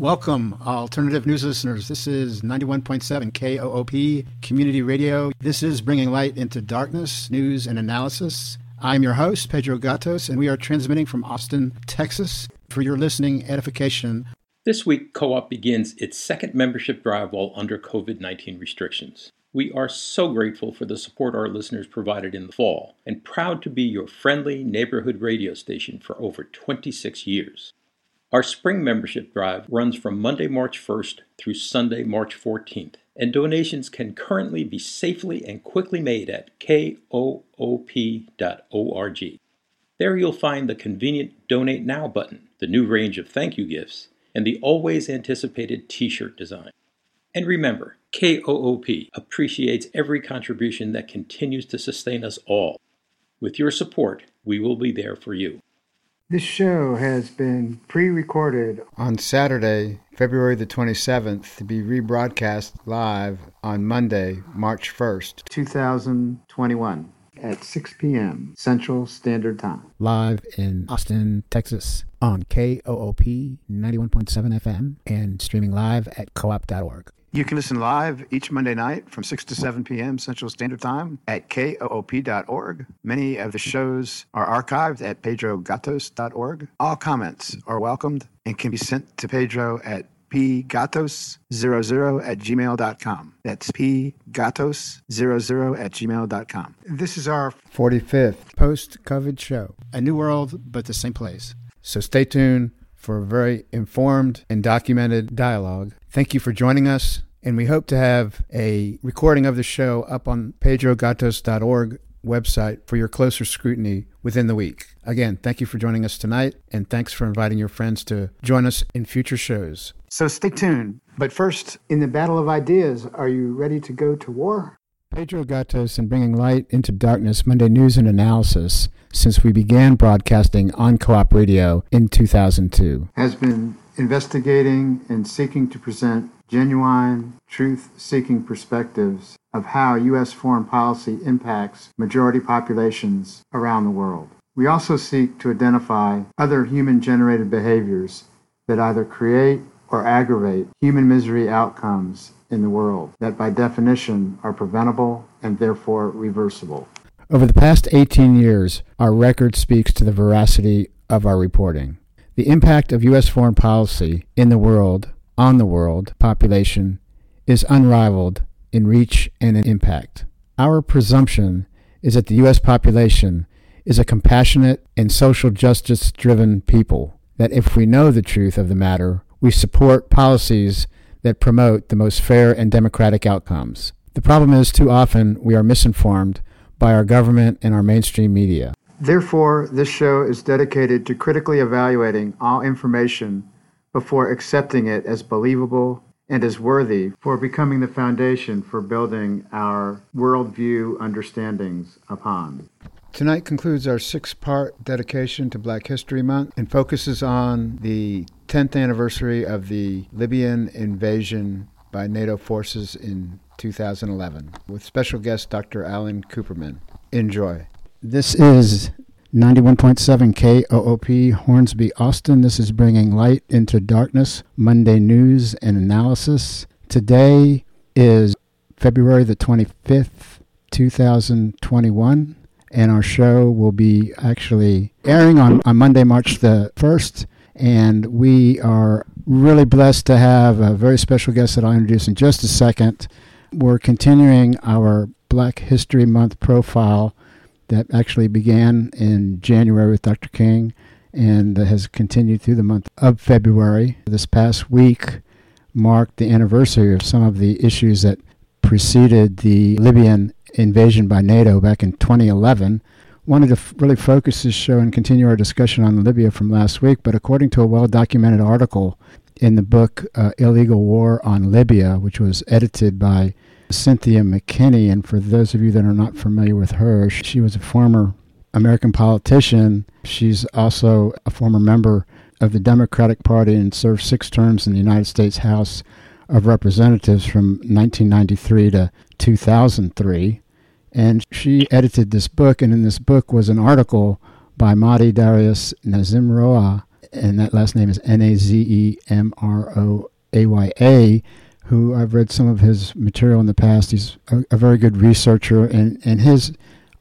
Welcome, alternative news listeners. This is 91.7 KOOP Community Radio. This is bringing light into darkness, news, and analysis. I'm your host, Pedro Gatos, and we are transmitting from Austin, Texas. For your listening edification, this week, Co op begins its second membership drive while under COVID 19 restrictions. We are so grateful for the support our listeners provided in the fall and proud to be your friendly neighborhood radio station for over 26 years. Our spring membership drive runs from Monday, March 1st through Sunday, March 14th, and donations can currently be safely and quickly made at koop.org. There you'll find the convenient Donate Now button, the new range of thank you gifts, and the always anticipated t shirt design. And remember, KOOP appreciates every contribution that continues to sustain us all. With your support, we will be there for you. This show has been pre recorded on Saturday, February the 27th, to be rebroadcast live on Monday, March 1st, 2021, at 6 p.m. Central Standard Time. Live in Austin, Texas, on KOOP 91.7 FM and streaming live at koop.org. You can listen live each Monday night from 6 to 7 p.m. Central Standard Time at koop.org. Many of the shows are archived at pedrogatos.org. All comments are welcomed and can be sent to Pedro at pgatos00 at gmail.com. That's pgatos00 at gmail.com. This is our 45th post COVID show. A new world, but the same place. So stay tuned for a very informed and documented dialogue. Thank you for joining us, and we hope to have a recording of the show up on pedrogatos.org website for your closer scrutiny within the week. Again, thank you for joining us tonight, and thanks for inviting your friends to join us in future shows. So stay tuned. But first, in the battle of ideas, are you ready to go to war? Pedro Gatos and bringing light into darkness Monday news and analysis since we began broadcasting on Co-op Radio in 2002 has been investigating and seeking to present genuine, truth-seeking perspectives of how U.S. foreign policy impacts majority populations around the world. We also seek to identify other human-generated behaviors that either create or aggravate human misery outcomes in the world that by definition are preventable and therefore reversible. Over the past 18 years, our record speaks to the veracity of our reporting. The impact of U.S. foreign policy in the world, on the world population, is unrivaled in reach and in impact. Our presumption is that the U.S. population is a compassionate and social justice driven people, that if we know the truth of the matter, we support policies that promote the most fair and democratic outcomes. The problem is, too often, we are misinformed by our government and our mainstream media. Therefore, this show is dedicated to critically evaluating all information before accepting it as believable and as worthy for becoming the foundation for building our worldview understandings upon. Tonight concludes our six part dedication to Black History Month and focuses on the 10th anniversary of the Libyan invasion by NATO forces in 2011 with special guest Dr. Alan Kuperman. Enjoy. This is 91.7 KOOP Hornsby, Austin. This is bringing light into darkness, Monday news and analysis. Today is February the 25th, 2021 and our show will be actually airing on, on Monday, March the 1st. And we are really blessed to have a very special guest that I'll introduce in just a second. We're continuing our Black History Month profile that actually began in January with Dr. King and has continued through the month of February. This past week marked the anniversary of some of the issues that preceded the Libyan invasion by NATO back in 2011. Wanted to f- really focus this show and continue our discussion on Libya from last week, but according to a well documented article in the book uh, Illegal War on Libya, which was edited by Cynthia McKinney, and for those of you that are not familiar with her, she was a former American politician. She's also a former member of the Democratic Party and served six terms in the United States House of Representatives from 1993 to 2003. And she edited this book, and in this book was an article by Mahdi Darius Nazemroaya and that last name is N A Z E M R O A Y A, who I've read some of his material in the past. He's a, a, very good researcher, and, and his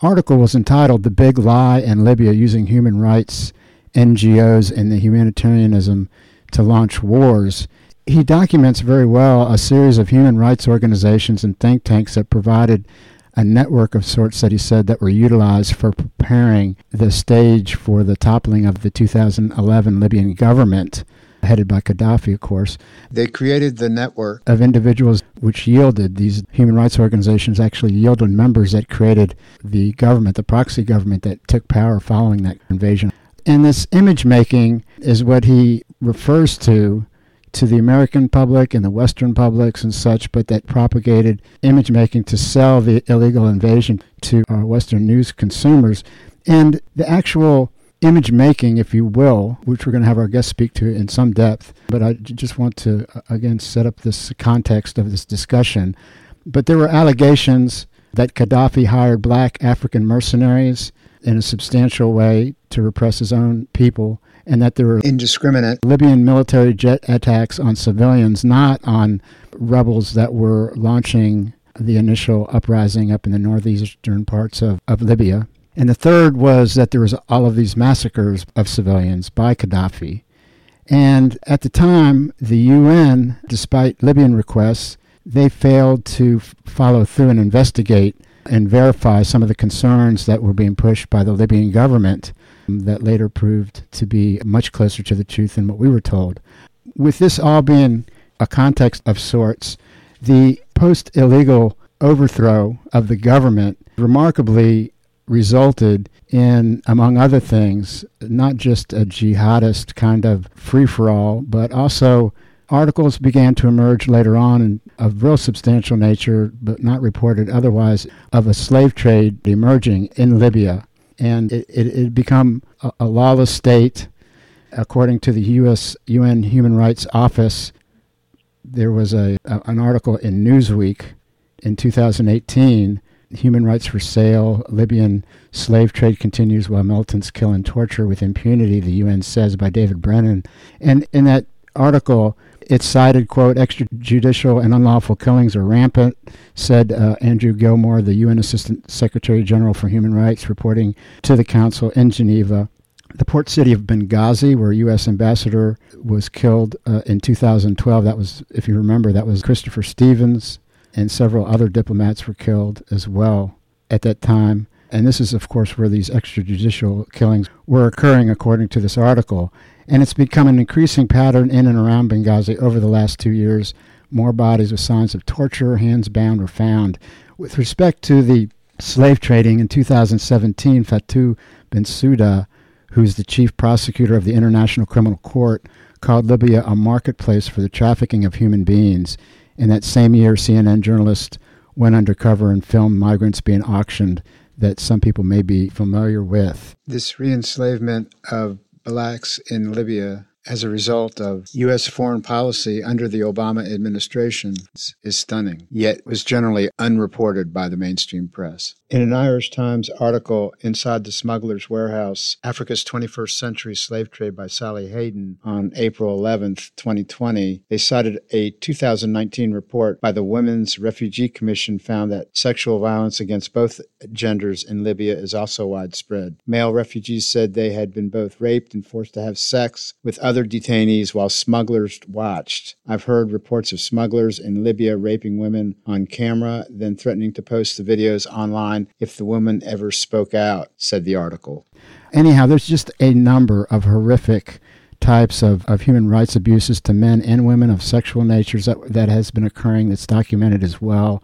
article was entitled The Big Lie in Libya Using Human Rights, NGOs, and the Humanitarianism to Launch Wars. He documents very well a series of human rights organizations and think tanks that provided a network of sorts that he said that were utilized for preparing the stage for the toppling of the 2011 Libyan government headed by Gaddafi, of course. They created the network of individuals which yielded, these human rights organizations actually yielded members that created the government, the proxy government that took power following that invasion. And this image making is what he refers to to the American public and the Western publics and such, but that propagated image making to sell the illegal invasion to our Western news consumers. And the actual image making, if you will, which we're going to have our guest speak to in some depth, but I just want to, uh, again, set up this context of this discussion. But there were allegations that Gaddafi hired black African mercenaries in a substantial way to repress his own people and that there were indiscriminate Libyan military jet attacks on civilians, not on rebels that were launching the initial uprising up in the northeastern parts of, of Libya. And the third was that there was all of these massacres of civilians by Gaddafi. And at the time, the UN, despite Libyan requests, they failed to f- follow through and investigate and verify some of the concerns that were being pushed by the Libyan government that later proved to be much closer to the truth than what we were told. With this all being a context of sorts, the post illegal overthrow of the government remarkably resulted in, among other things, not just a jihadist kind of free for all, but also articles began to emerge later on of real substantial nature, but not reported otherwise, of a slave trade emerging in Libya and it, it, it become a, a, lawless state. According to the U.S. UN Human Rights Office, there was a, a an article in Newsweek in 2018. Human rights for sale. Libyan slave trade continues while militants kill and torture with impunity. The UN says by David Brennan, and in that article, it cited, quote, extrajudicial and unlawful killings are rampant, said uh, Andrew Gilmour, the UN Assistant Secretary General for Human Rights, reporting to the Council in Geneva. The port city of Benghazi, where U.S. Ambassador was killed uh, in 2012, that was, if you remember, that was Christopher Stevens, and several other diplomats were killed as well at that time. And this is, of course, where these extrajudicial killings were occurring, according to this article and it's become an increasing pattern in and around Benghazi over the last two years. More bodies with signs of torture, hands bound, were found. With respect to the slave trading in 2017, Fatou Bensouda, who's the chief prosecutor of the International Criminal Court, called Libya a marketplace for the trafficking of human beings. In that same year, CNN journalists went undercover and filmed migrants being auctioned that some people may be familiar with. This re enslavement of blacks in Libya as a result of U.S. foreign policy under the Obama administration is stunning, yet was generally unreported by the mainstream press. In an Irish Times article, Inside the Smuggler's Warehouse Africa's 21st Century Slave Trade by Sally Hayden on April 11, 2020, they cited a 2019 report by the Women's Refugee Commission found that sexual violence against both genders in Libya is also widespread. Male refugees said they had been both raped and forced to have sex with other detainees while smugglers watched. I've heard reports of smugglers in Libya raping women on camera, then threatening to post the videos online if the woman ever spoke out, said the article. Anyhow, there's just a number of horrific types of, of human rights abuses to men and women of sexual natures that, that has been occurring that's documented as well.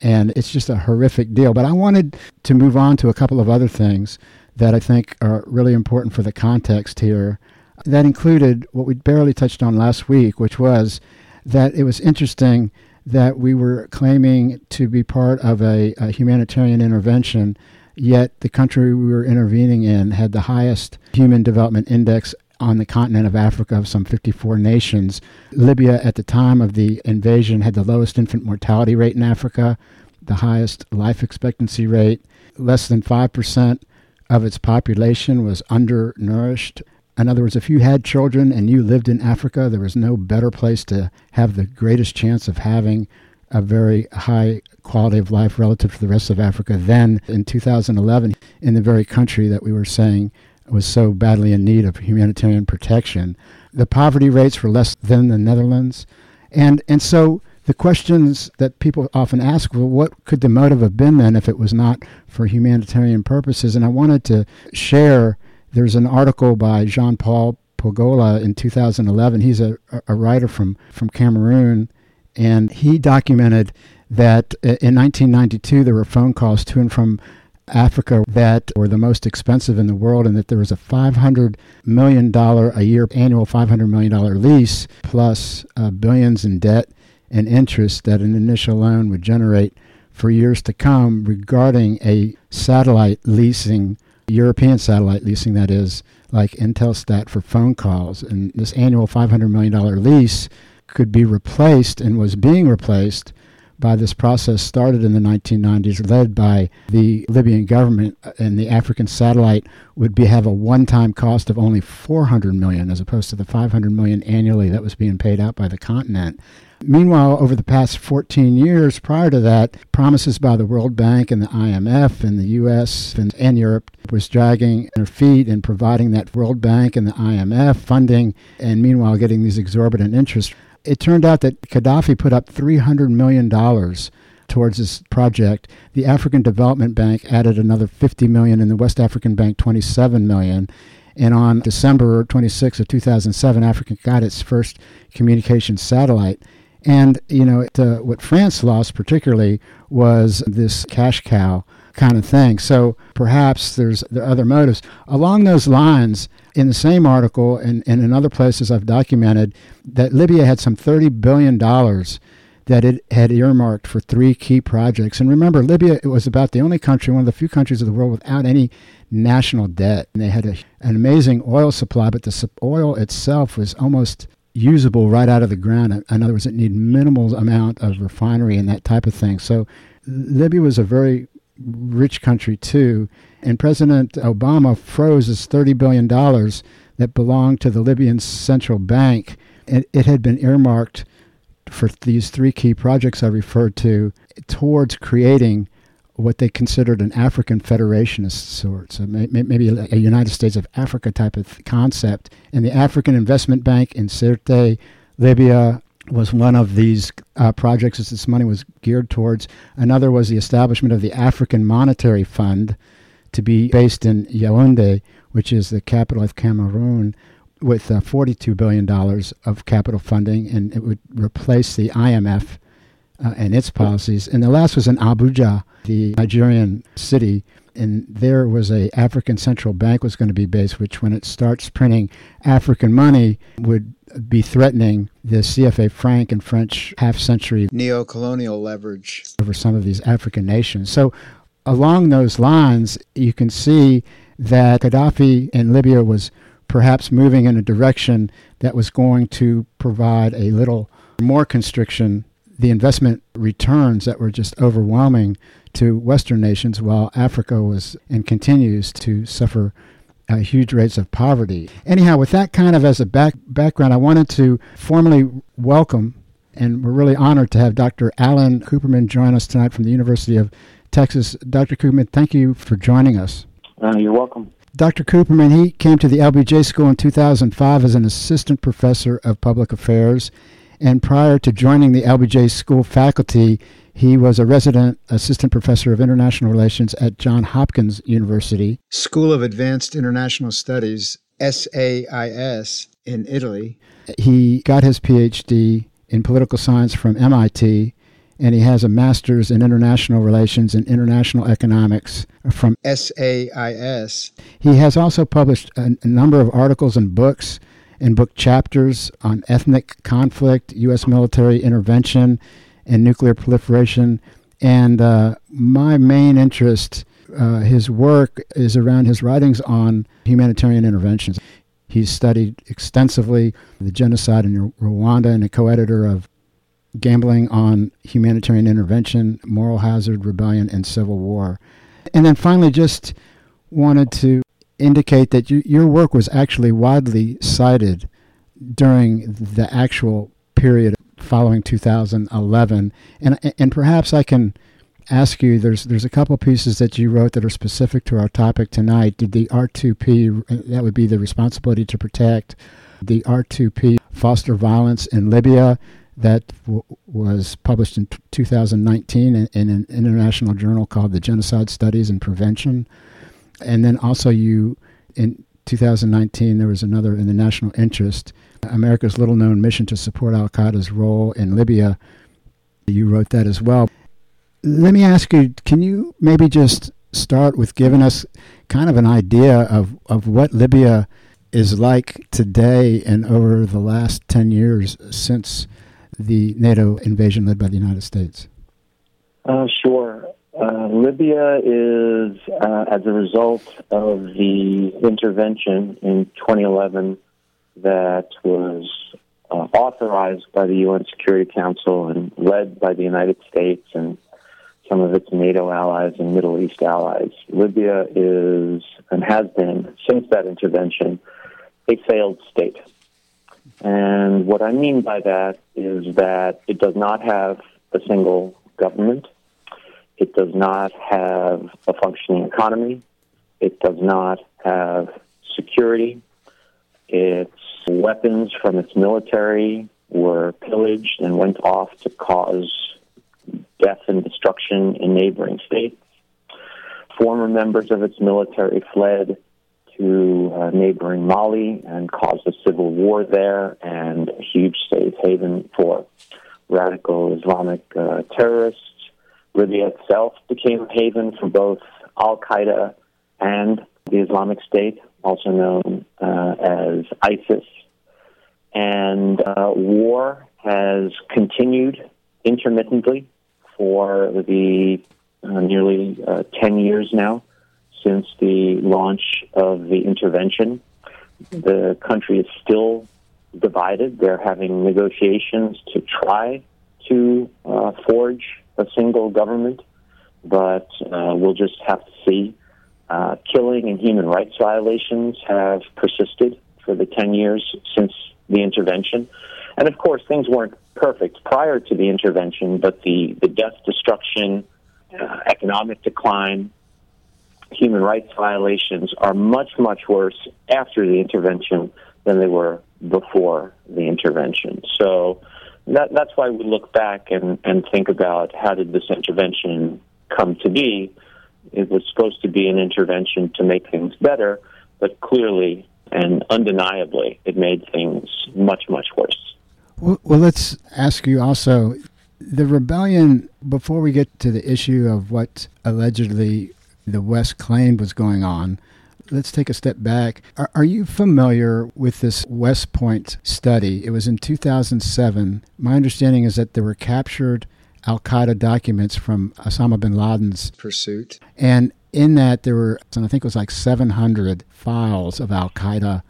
And it's just a horrific deal. But I wanted to move on to a couple of other things that I think are really important for the context here. That included what we barely touched on last week, which was that it was interesting that we were claiming to be part of a, a, humanitarian intervention, yet the country we were intervening in had the highest human development index on the continent of Africa of some 54 nations. Libya, at the time of the invasion, had the lowest infant mortality rate in Africa, the highest life expectancy rate. Less than 5% of its population was undernourished. In other words, if you had children and you lived in Africa, there was no better place to have the greatest chance of having a very high quality of life relative to the rest of Africa than in 2011 in the very country that we were saying was so badly in need of humanitarian protection. The poverty rates were less than the Netherlands. And, and so the questions that people often ask well, what could the motive have been then if it was not for humanitarian purposes? And I wanted to share there's an article by Jean Paul Pougala in 2011. He's a, a writer from, from Cameroon, and he documented that in 1992 there were phone calls to and from Africa that were the most expensive in the world, and that there was a $500 million a year annual $500 million lease plus uh, billions in debt and interest that an initial loan would generate for years to come regarding a satellite leasing, European satellite leasing, that is, like Intelsat for phone calls. And this annual $500 million lease could be replaced and was being replaced by this process started in the 1990s, led by the Libyan government, uh, and the African satellite would be have a one-time cost of only 400 million, as opposed to the 500 million annually that was being paid out by the continent. Meanwhile, over the past 14 years prior to that, promises by the World Bank and the IMF and the U.S. and, and Europe was dragging their feet in providing that World Bank and the IMF funding, and meanwhile getting these exorbitant interest it turned out that Gaddafi put up $300 million towards this project. The African Development Bank added another 50 million and the West African Bank 27 million. And on December 26 of 2007, Africa got its first communication satellite. And, you know, what France lost particularly was this cash cow kind of thing. So perhaps there's there other motives. Along those lines, in the same article and, and in other places I've documented, that Libya had some $30 billion that it had earmarked for three key projects. And remember, Libya it was about the only country, one of the few countries of the world without any national debt. And they had a, an amazing oil supply, but the oil itself was almost usable right out of the ground. In other words, it needed minimal amount of refinery and that type of thing. So Libya was a very rich country too. And President Obama froze this $30 billion that belonged to the Libyan central bank. It, it had been earmarked for these three key projects I referred to towards creating what they considered an African federationist sort, so maybe a United States of Africa type of concept. And the African Investment Bank in Sirte, Libya, was one of these uh, projects that this money was geared towards. Another was the establishment of the African Monetary Fund to be based in Yaoundé, which is the capital of Cameroon, with uh, $42 billion of capital funding, and it would replace the IMF uh, and its policies. And the last was in Abuja, the Nigerian city, and there was a African central bank was going to be based, which when it starts printing African money would be threatening the CFA franc and French half century neo-colonial leverage over some of these African nations. So along those lines, you can see that Gaddafi in Libya was perhaps moving in a direction that was going to provide a little more constriction the investment returns that were just overwhelming to Western nations, while Africa was and continues to suffer uh, huge rates of poverty. Anyhow, with that kind of as a back, background, I wanted to formally welcome, and we're really honored to have Dr. Alan Kuperman join us tonight from the University of Texas. Dr. Kuperman, thank you for joining us. Uh, you're welcome. Dr. Kuperman, he came to the LBJ School in 2005 as an assistant professor of public affairs. And prior to joining the LBJ School faculty, he was a resident assistant professor of international relations at Johns Hopkins University, School of Advanced International Studies, SAIS, in Italy. He got his PhD in political science from MIT, and he has a master's in international relations and international economics from SAIS. He has also published a, a number of articles and books and book chapters on ethnic conflict, U.S. military intervention, and nuclear proliferation. And uh, my main interest, uh, his work, is around his writings on humanitarian interventions. He's studied extensively the genocide in Rwanda and a co editor of Gambling on Humanitarian Intervention, Moral Hazard, Rebellion, and Civil War. And then finally, just wanted to indicate that you, your work was actually widely cited during the actual period following 2011. And, and perhaps I can ask you there's there's a couple pieces that you wrote that are specific to our topic tonight. Did the R2P that would be the responsibility to protect the R2P foster violence in Libya that w- was published in t- 2019 in, in, an international journal called the Genocide Studies and Prevention. And then also you in 2019 there was another in the national interest America's little known mission to support Al Qaeda's role in Libya. You wrote that as well. Let me ask you can you maybe just start with giving us kind of an idea of, of what Libya is like today and over the last 10 years since the NATO invasion led by the United States? Uh, sure. Uh, Libya is, uh, as a result of the intervention in 2011 that was uh, authorized by the UN Security Council and led by the United States and some of its NATO allies and Middle East allies. Libya is and has been, since that intervention, a failed state. And what I mean by that is that it does not have a single government. It does not have a functioning economy. It does not have security. Its weapons from its military were pillaged and went off to cause death and destruction in neighboring states. Former members of its military fled to uh, neighboring Mali and caused a civil war there and a huge safe haven for radical Islamic uh, terrorists. Libya itself became a haven for both Al Qaeda and the Islamic State, also known uh, as ISIS. And uh, war has continued intermittently for the uh, nearly uh, 10 years now since the launch of the intervention. The country is still divided. They're having negotiations to try to uh, forge a single government, but uh, we'll just have to see. Uh, killing and human rights violations have persisted for the 10 years since the intervention. And of course, things weren't perfect prior to the intervention, but the, the death, destruction, uh, economic decline, human rights violations are much, much worse after the intervention than they were before the intervention. So that, that's why we look back and, and think about how did this intervention come to be. It was supposed to be an intervention to make things better, but clearly and undeniably, it made things much, much worse. Well, well, let's ask you also the rebellion, before we get to the issue of what allegedly the West claimed was going on, let's take a step back. Are, are, you familiar with this West Point study? It was in 2007. My understanding is that there were captured Al Qaeda documents from Osama bin Laden's pursuit. And in that, there were, and I think it was like 700 files of Al Qaeda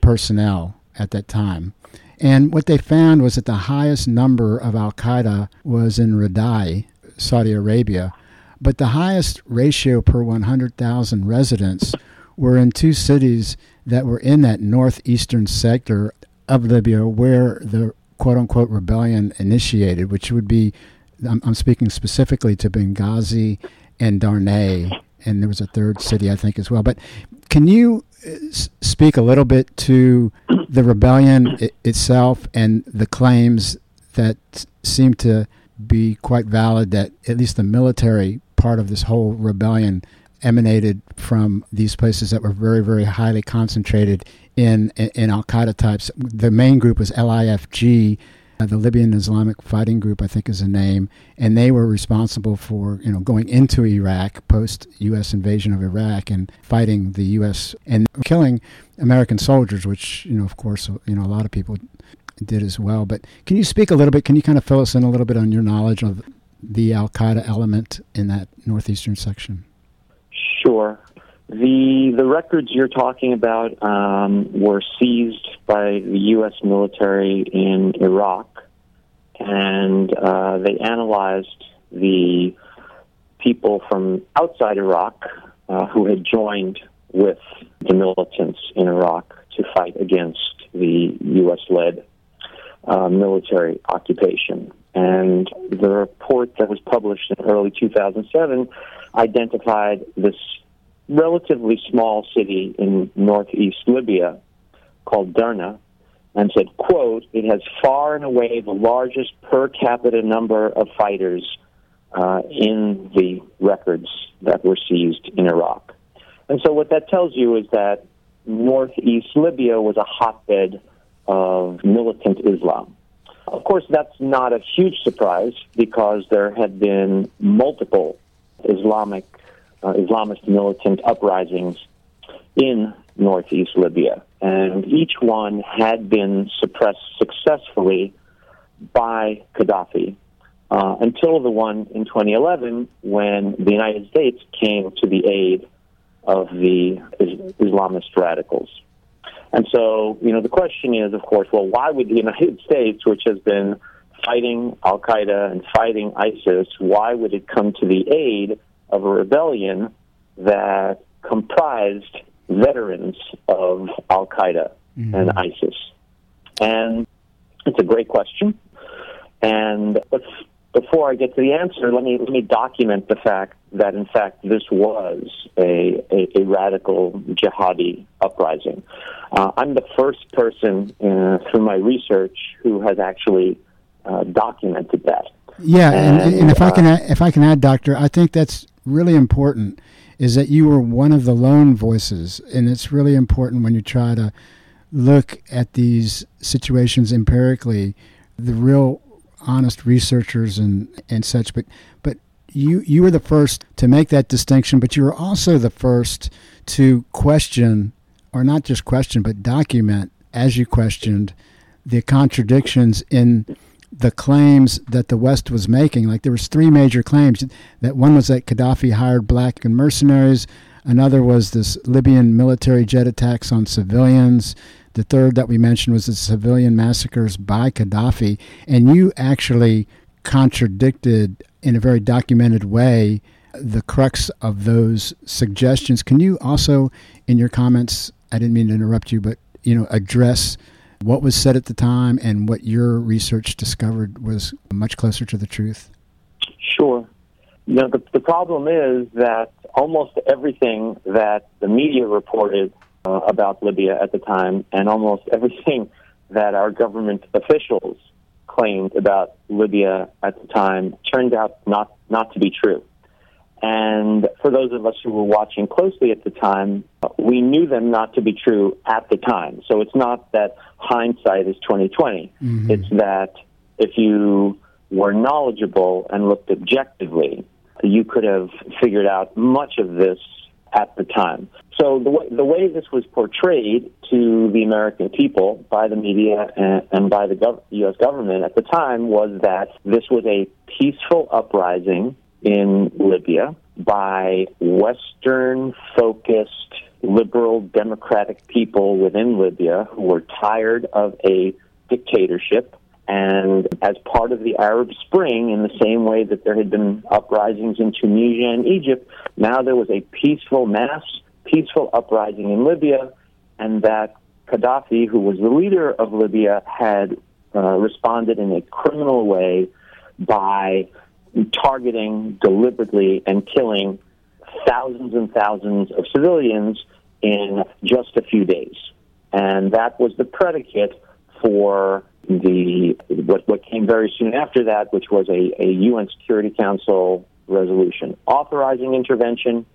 personnel at that time. And what they found was that the highest number of Al Qaeda was in Riyadh, Saudi Arabia, but the highest ratio per 100,000 residents were in two cities that were in that northeastern sector of Libya where the quote unquote rebellion initiated, which would be, I'm, I'm speaking specifically to Benghazi and Darnay, and there was a third city, I think, as well. But can you uh, speak a little bit to the rebellion itself and the claims that seem to be quite valid that at least the military part of this whole rebellion emanated from these places that were very, very highly concentrated in in, Al Qaeda types. The main group was LIFG, uh, the Libyan Islamic Fighting Group, I think is the name, and they were responsible for you know going into Iraq post U.S. invasion of Iraq and fighting the U.S. and killing American soldiers, which you know of course you know a lot of people did as well. But can you speak a little bit? Can you kind of fill us in a little bit on your knowledge of the Al Qaeda element in that northeastern section? Sure. The the records you're talking about um, were seized by the U.S. military in Iraq, and uh, they analyzed the people from outside Iraq uh, who had joined with the militants in Iraq to fight against the U.S. led uh, military occupation. And the report that was published in early 2007 identified this relatively small city in northeast Libya called Derna and said, quote, it has far and away the largest per capita number of fighters uh, in the records that were seized in Iraq. And so what that tells you is that northeast Libya was a hotbed of militant Islam. Of course, that's not a huge surprise because there had been multiple Islamic uh, Islamist militant uprisings in northeast Libya, and each one had been suppressed successfully by Gaddafi uh, until the one in 2011 when the United States came to the aid of the Islamist radicals. And so, you know, the question is, of course, well, why would the United States, which has been fighting Al Qaeda and fighting ISIS, why would it come to the aid of a rebellion that comprised veterans of Al Qaeda mm-hmm. and ISIS? And it's a great question. And before I get to the answer, let me let me document the fact that in fact this was a a, a radical jihadi uprising. Uh, I'm the first person uh, through my research who has actually uh, documented that. Yeah, and, and, and if I can uh, add, if I can add, Doctor, I think that's really important. Is that you were one of the lone voices, and it's really important when you try to look at these situations empirically. The real honest researchers and, and such, but but you you were the first to make that distinction, but you were also the first to question, or not just question, but document as you questioned the contradictions in the claims that the West was making. Like there was three major claims. That one was that Gaddafi hired black mercenaries. Another was this Libyan military jet attacks on civilians. The third that we mentioned was the civilian massacres by Gaddafi. And you actually contradicted in a very documented way the crux of those suggestions. Can you also, in your comments, I didn't mean to interrupt you, but you know, address what was said at the time and what your research discovered was much closer to the truth? Sure. You know, the, the problem is that almost everything that the media reported uh, about Libya at the time, and almost everything that our government officials claimed about Libya at the time turned out not, not to be true. And for those of us who were watching closely at the time, we knew them not to be true at the time. So it's not that hindsight is 2020. Mm-hmm. It's that if you were knowledgeable and looked objectively, you could have figured out much of this at the time. So the way, the way this was portrayed to the American people by the media and, and by the gov- U.S. government at the time was that this was a peaceful uprising in Libya by Western focused liberal democratic people within Libya who were tired of a dictatorship and as part of the Arab Spring, in the same way that there had been uprisings in Tunisia and Egypt, now there was a peaceful, mass peaceful uprising in Libya, and that Gaddafi, who was the leader of Libya, had uh, responded in a criminal way by targeting deliberately and killing thousands and thousands of civilians in just a few days. And that was the predicate for the what, what came very soon after that, which was a, a UN Security Council resolution authorizing intervention,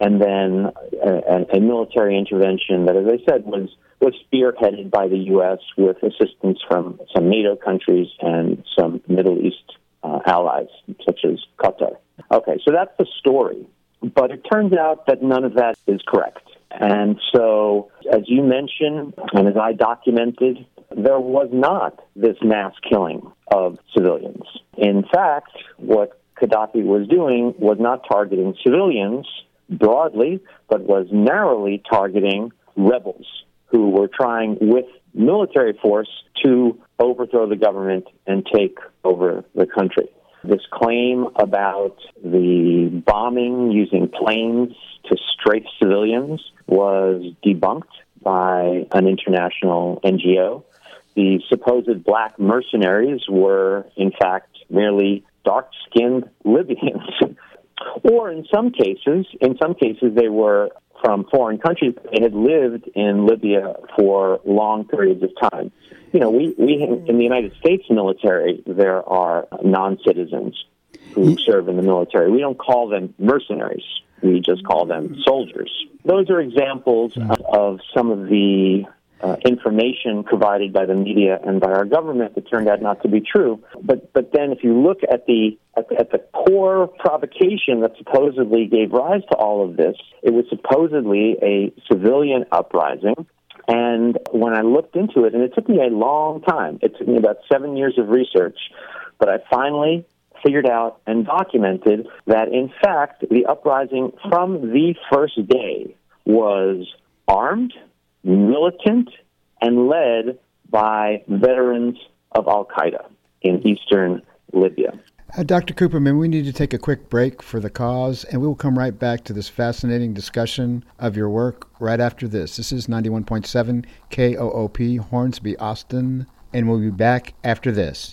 and then a, a military intervention that, as I said, was was spearheaded by the U.S. with assistance from some NATO countries and some Middle East uh, allies, such as Qatar. Okay, so that's the story. But it turns out that none of that is correct. And so, as you mentioned, and as I documented, there was not this mass killing of civilians. In fact, what Gaddafi was doing was not targeting civilians broadly, but was narrowly targeting rebels who were trying with military force to overthrow the government and take over the country. This claim about the bombing using planes to strafe civilians was debunked by an international NGO. The supposed black mercenaries were, in fact, merely dark skinned Libyans. or in some cases, in some cases, they were from foreign countries. They had lived in Libya for long periods of time. You know, we, we in the United States military, there are non citizens who mm. serve in the military. We don't call them mercenaries. We just call them soldiers. Those are examples mm. of some of the uh, information provided by the media and by our government that turned out not to be true. But but then if you look at the at, at the core provocation that supposedly gave rise to all of this, it was supposedly a civilian uprising. And when I looked into it, and it took me a long time, it took me about seven years of research, but I finally figured out and documented that, in fact, the uprising from the first day was armed, militant, and led by veterans of Al Qaeda in eastern Libya. Uh, Dr. Kuperman, we need to take a quick break for the cause, and we will come right back to this fascinating discussion of your work right after this. This is 91.7 KOOP, Hornsby, Austin, and we'll be back after this.